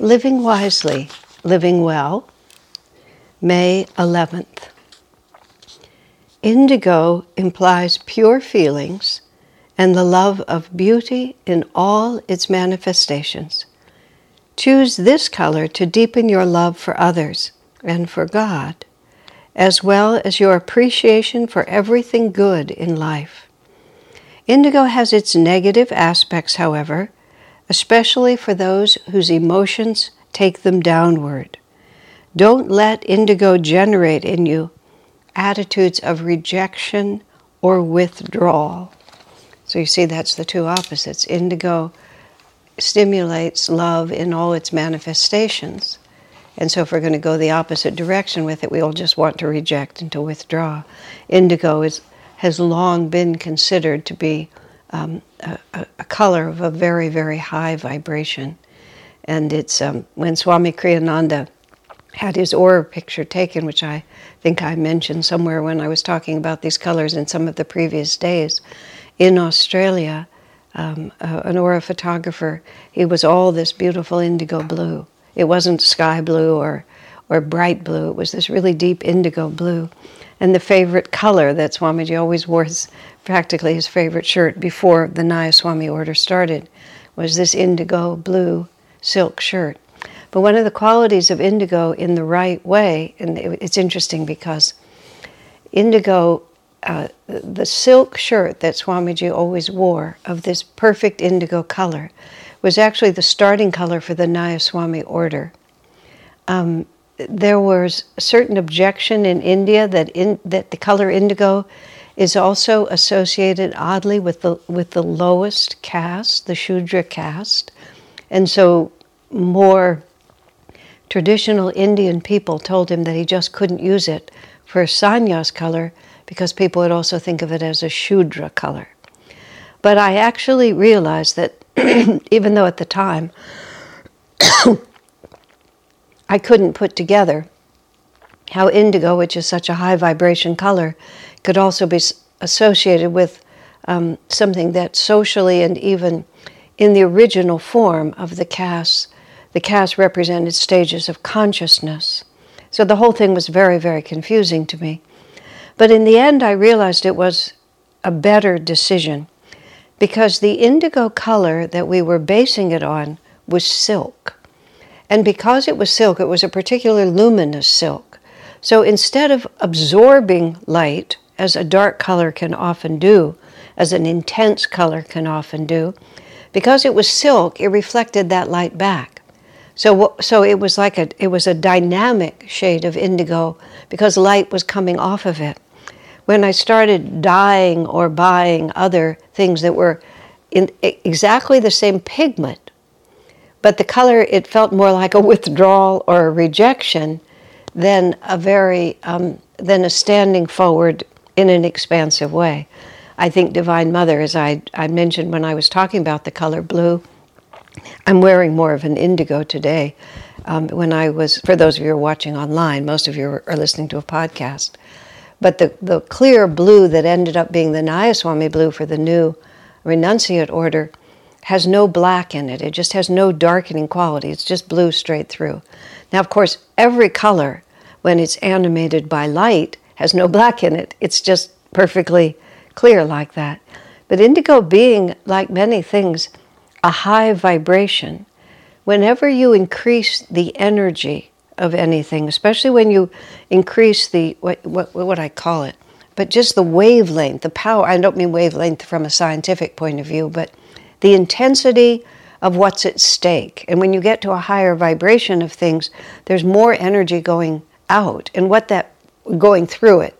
Living Wisely, Living Well, May 11th. Indigo implies pure feelings and the love of beauty in all its manifestations. Choose this color to deepen your love for others and for God, as well as your appreciation for everything good in life. Indigo has its negative aspects, however, especially for those whose emotions take them downward. Don't let indigo generate in you attitudes of rejection or withdrawal. So you see, that's the two opposites. Indigo stimulates love in all its manifestations. And so, if we're going to go the opposite direction with it, we all just want to reject and to withdraw. Indigo is, has long been considered to be um, a, a, color of a very, very high vibration. And it's um, when Swami Kriyananda had his aura picture taken, which I think I mentioned somewhere when I was talking about these colors in some of the previous days, in Australia, um, uh, an aura photographer, he was all this beautiful indigo blue. It wasn't sky blue or, or bright blue, it was this really deep indigo blue. And the favorite color that Swamiji always wore his, practically his favorite shirt before the Nayaswami order started was this indigo blue silk shirt. But one of the qualities of indigo in the right way, and it's interesting because indigo, uh, the silk shirt that Swamiji always wore of this perfect indigo color, was actually the starting color for the Nayaswami order. Um, there was a certain objection in India that in, that the color indigo is also associated oddly with the with the lowest caste, the Shudra caste, and so more traditional Indian people told him that he just couldn't use it for sannyas color because people would also think of it as a Shudra color. But I actually realized that even though at the time I couldn't put together how indigo, which is such a high vibration color, could also be associated with um, something that socially and even in the original form of the caste, the caste represented stages of consciousness. So the whole thing was very, very confusing to me. But in the end, I realized it was a better decision because the indigo color that we were basing it on was silk. And because it was silk, it was a particular luminous silk. So instead of absorbing light, as a dark color can often do, as an intense color can often do, because it was silk, it reflected that light back. So, so it was like a, it was a dynamic shade of indigo because light was coming off of it. When I started dyeing or buying other things that were in exactly the same pigment, but the color, it felt more like a withdrawal or a rejection than a very, um, than a standing forward in an expansive way. I think Divine Mother, as I, I mentioned when I was talking about the color blue, I'm wearing more of an indigo today. Um, when I was, for those of you who are watching online, most of you are listening to a podcast. But the, the clear blue that ended up being the Nayaswami blue for the new renunciate order has no black in it. It just has no darkening quality. It's just blue straight through. Now, of course, every color, when it's animated by light, has no black in it. It's just perfectly clear like that. But indigo being, like many things, a high vibration, whenever you increase the energy of anything, especially when you increase the, what, what, what I call it, but just the wavelength, the power, I don't mean wavelength from a scientific point of view, but the intensity of what's at stake. And when you get to a higher vibration of things, there's more energy going out and what that going through it.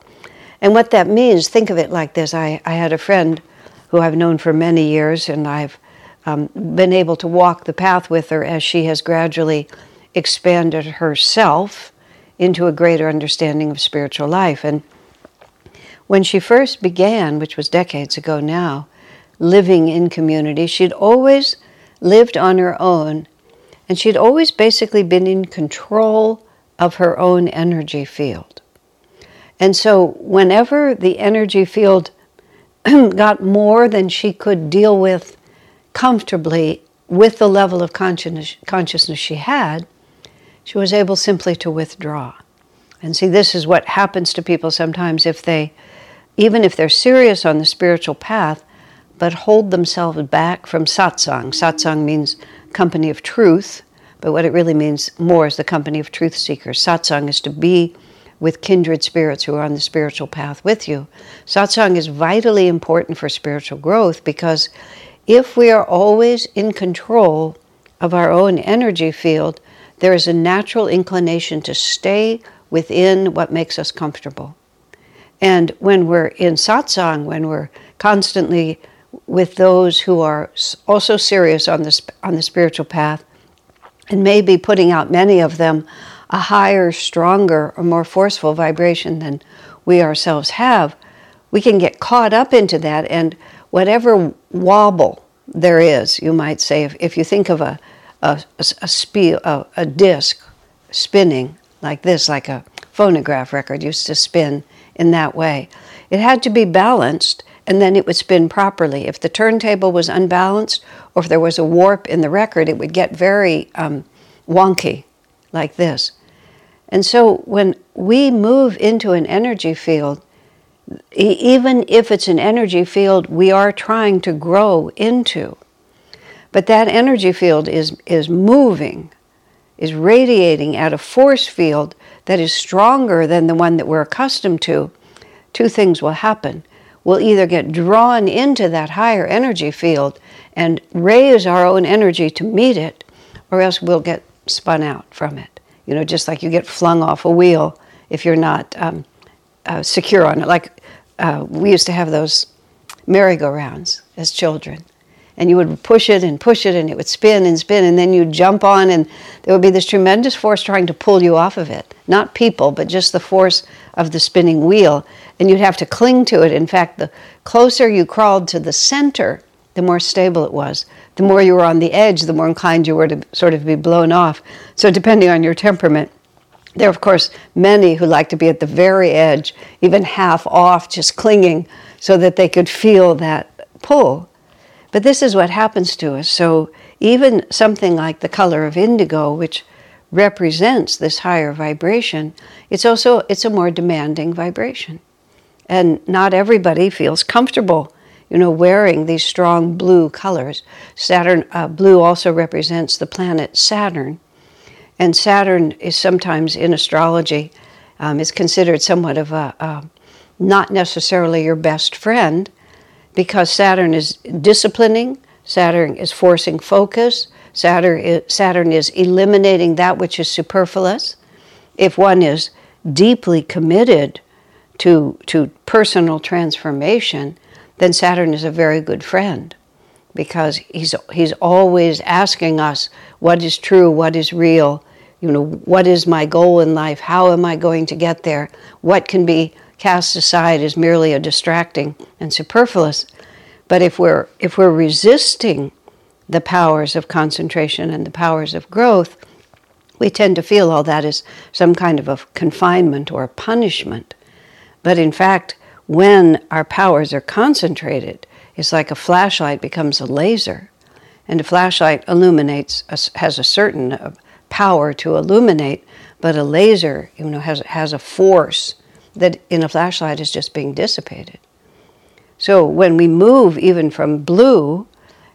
And what that means, think of it like this. I, I had a friend who I've known for many years, and I've um, been able to walk the path with her as she has gradually expanded herself into a greater understanding of spiritual life. And when she first began, which was decades ago now, living in community, she'd always lived on her own and she'd always basically been in control of her own energy field. And so, whenever the energy field got more than she could deal with comfortably with the level of consciousness, she had, she was able simply to withdraw. And see, this is what happens to people sometimes if they, even if they're serious on the spiritual path, but hold themselves back from satsang. Satsang means company of truth, but what it really means more is the company of truth seekers. Satsang is to be with kindred spirits who are on the spiritual path with you. Satsang is vitally important for spiritual growth because if we are always in control of our own energy field, there is a natural inclination to stay within what makes us comfortable. And when we're in satsang, when we're constantly with those who are also serious on the, on the spiritual path, and maybe putting out many of them a higher, stronger, or more forceful vibration than we ourselves have, we can get caught up into that and whatever wobble there is, you might say, if, if you think of a, a, a, a, a disc spinning like this, like a phonograph record used to spin in that way, it had to be balanced and then it would spin properly. If the turntable was unbalanced or if there was a warp in the record, it would get very um, wonky like this. And so when we move into an energy field, even if it's an energy field we are trying to grow into, but that energy field is, is moving, is radiating at a force field that is stronger than the one that we're accustomed to, two things will happen. We'll either get drawn into that higher energy field and raise our own energy to meet it, or else we'll get spun out from it. You know, just like you get flung off a wheel if you're not um, uh, secure on it. Like uh, we used to have those merry-go-rounds as children. And you would push it and push it, and it would spin and spin, and then you'd jump on, and there would be this tremendous force trying to pull you off of it. Not people, but just the force of the spinning wheel. And you'd have to cling to it. In fact, the closer you crawled to the center, the more stable it was. The more you were on the edge, the more inclined you were to sort of be blown off. So, depending on your temperament, there are, of course, many who like to be at the very edge, even half off, just clinging so that they could feel that pull. But this is what happens to us. So, even something like the color of indigo, which represents this higher vibration, it's also it's a more demanding vibration. And not everybody feels comfortable you know, wearing these strong blue colors. Saturn, uh, blue also represents the planet Saturn. And Saturn is sometimes in astrology, um, is considered somewhat of a, a, not necessarily your best friend because Saturn is disciplining, Saturn is forcing focus, Saturn is, Saturn is eliminating that which is superfluous. If one is deeply committed to, to personal transformation, then Saturn is a very good friend because he's, he's always asking us what is true, what is real, you know, what is my goal in life, how am I going to get there, what can be cast aside as merely a distracting and superfluous. But if we're, if we're resisting the powers of concentration and the powers of growth, we tend to feel all that is some kind of a confinement or a punishment. But in fact, when our powers are concentrated, it's like a flashlight becomes a laser. And a flashlight illuminates, has a certain uh, power to illuminate, but a laser, you know, has, has a force that in a flashlight is just being dissipated. So when we move even from blue,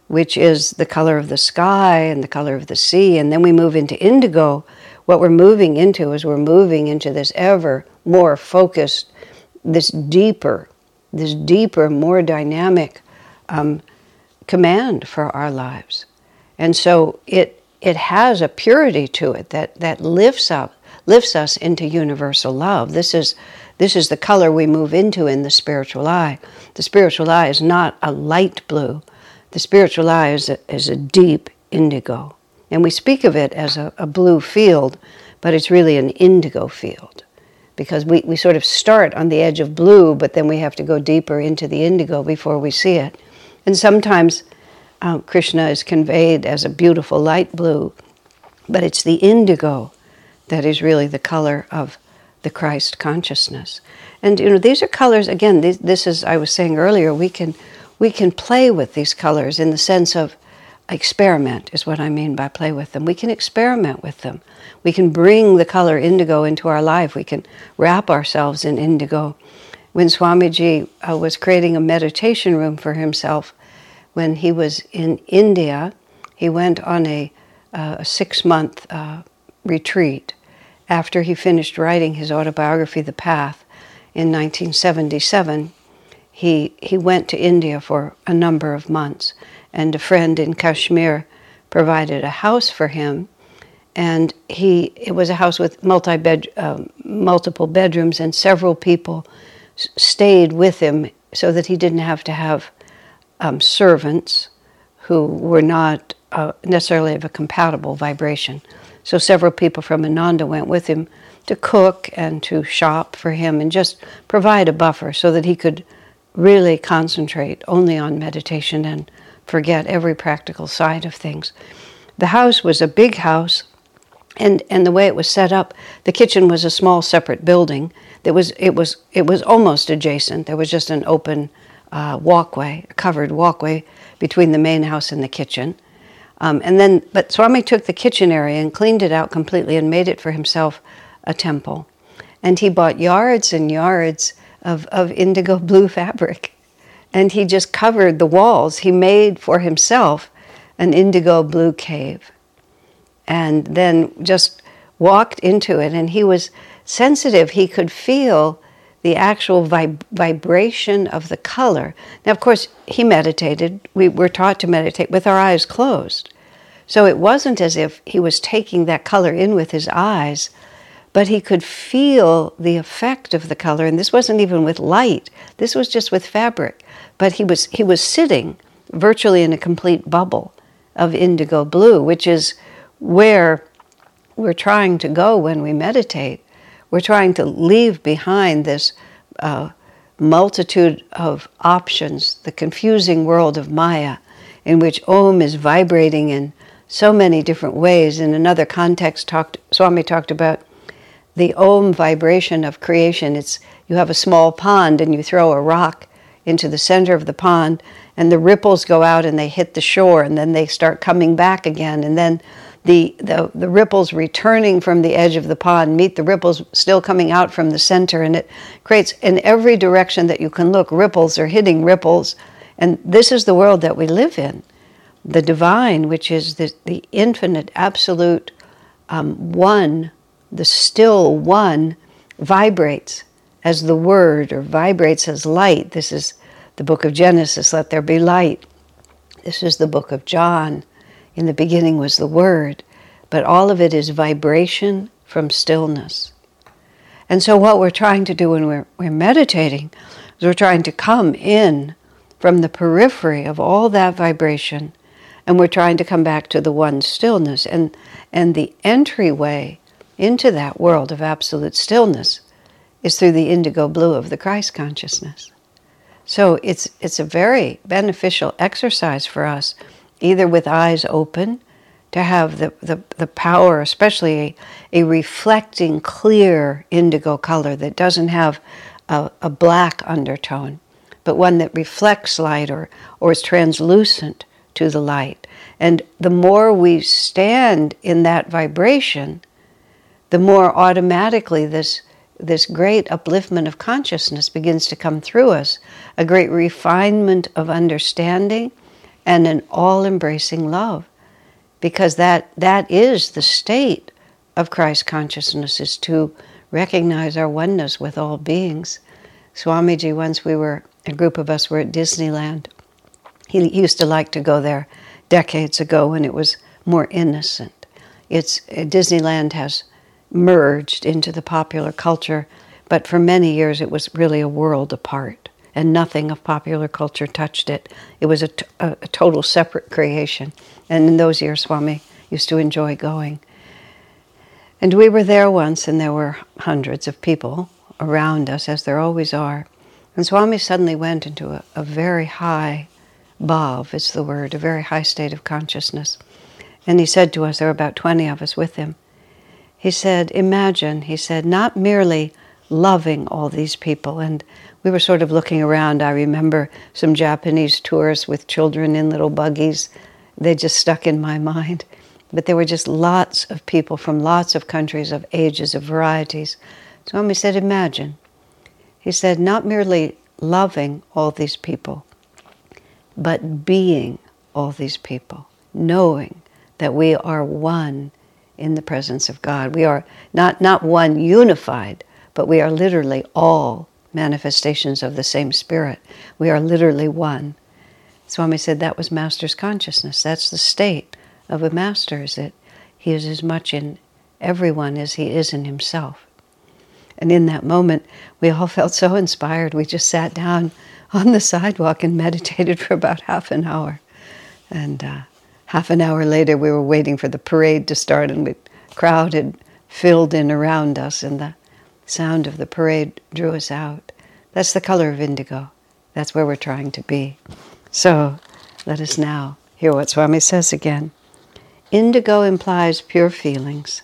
which is the color of the sky and the color of the sea, and then we move into indigo, what we're moving into is we're moving into this ever more focused this deeper, this deeper, more dynamic um, command for our lives. And so it, it has a purity to it that, that lifts up, lifts us into universal love. This is, this is the color we move into in the spiritual eye. The spiritual eye is not a light blue. The spiritual eye is a, is a deep indigo. And we speak of it as a, a blue field, but it's really an indigo field because we, we sort of start on the edge of blue, but then we have to go deeper into the indigo before we see it. And sometimes uh, Krishna is conveyed as a beautiful light blue, but it's the indigo that is really the color of the Christ consciousness. And you know, these are colors. Again, this, this is I was saying earlier. We can we can play with these colors in the sense of experiment is what I mean by play with them. We can experiment with them. We can bring the color indigo into our life. We can wrap ourselves in indigo. When Swamiji uh, was creating a meditation room for himself, when he was in India, he went on a, uh, a six month uh, retreat after he finished writing his autobiography, The Path, in 1977. He, he went to India for a number of months and a friend in Kashmir provided a house for him. And he, it was a house with multi bed, uh, multiple bedrooms, and several people s- stayed with him so that he didn't have to have um, servants who were not uh, necessarily of a compatible vibration. So several people from Ananda went with him to cook and to shop for him and just provide a buffer so that he could really concentrate only on meditation and forget every practical side of things. The house was a big house, and, and the way it was set up, the kitchen was a small separate building. That was it was it was almost adjacent. There was just an open uh, walkway, a covered walkway between the main house and the kitchen. Um, and then, but Swami took the kitchen area and cleaned it out completely and made it for himself a temple. And he bought yards and yards of, of indigo blue fabric and he just covered the walls. He made for himself an indigo blue cave and then just walked into it. And he was sensitive, he could feel the actual vib- vibration of the color. Now, of course, he meditated. We were taught to meditate with our eyes closed. So it wasn't as if he was taking that color in with his eyes, but he could feel the effect of the color. And this wasn't even with light, this was just with fabric but he was he was sitting virtually in a complete bubble of indigo blue, which is where we're trying to go when we meditate. We're trying to leave behind this uh, multitude of options, the confusing world of Maya, in which Om is vibrating in so many different ways. In another context, talked, Swami talked about the Om vibration of creation. It's you have a small pond and you throw a rock into the center of the pond, and the ripples go out and they hit the shore, and then they start coming back again, and then the, the, the ripples returning from the edge of the pond meet the ripples still coming out from the center, and it creates in every direction that you can look, ripples are hitting ripples. And this is the world that we live in. The divine, which is the, the infinite, absolute um, one, the still one, vibrates as the word or vibrates as light. This is the book of Genesis, let there be light. This is the book of John. In the beginning was the word, but all of it is vibration from stillness. And so, what we're trying to do when we're, we're meditating is we're trying to come in from the periphery of all that vibration, and we're trying to come back to the one stillness. And, and the entryway into that world of absolute stillness is through the indigo blue of the Christ consciousness. So it's, it's a very beneficial exercise for us, either with eyes open, to have the, the, the power, especially a, a reflecting clear indigo color that doesn't have a, a black undertone, but one that reflects light or, or is translucent to the light. And the more we stand in that vibration, the more automatically this this great upliftment of consciousness begins to come through us, a great refinement of understanding and an all embracing love. Because that, that is the state of Christ consciousness, is to recognize our oneness with all beings. Swamiji, once we were, a group of us were at Disneyland. He used to like to go there decades ago when it was more innocent. It's uh, Disneyland has merged into the popular culture, but for many years it was really a world apart, and nothing of popular culture touched it. It was a, total separate creation. And in those years, Swami used to enjoy going. And we were there once, and there were hundreds of people around us, as there always are. And Swami suddenly went into a, a very high bhav, is the word, a very high state of consciousness. And he said to us, there were about 20 of us with him, he said, Imagine, he said, not merely loving all these people. And we were sort of looking around. I remember some Japanese tourists with children in little buggies. They just stuck in my mind. But there were just lots of people from lots of countries, of ages, of varieties. So he said, Imagine. He said, not merely loving all these people, but being all these people, knowing that we are one in the presence of God. We are not, not one unified, but we are literally all manifestations of the same Spirit. We are literally one. Swami said that was Master's consciousness. That's the state of a Master, is that he is as much in everyone as he is in himself. And in that moment, we all felt so inspired. We just sat down on the sidewalk and meditated for about half an hour. And uh, half an hour later, we were waiting for the parade to start, and the crowd had filled in around us, and the sound of the parade drew us out. That's the color of indigo. That's where we're trying to be. So let us now hear what Swami says again. Indigo implies pure feelings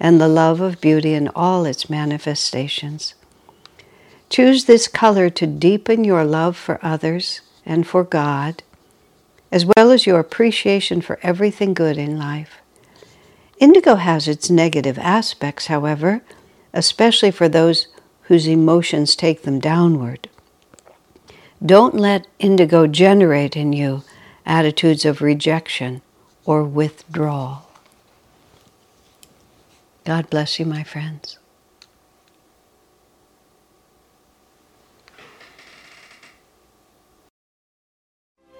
and the love of beauty in all its manifestations. Choose this color to deepen your love for others and for God as well as your appreciation for everything good in life. Indigo has its negative aspects, however, especially for those whose emotions take them downward. Don't let indigo generate in you attitudes of rejection or withdrawal. God bless you, my friends.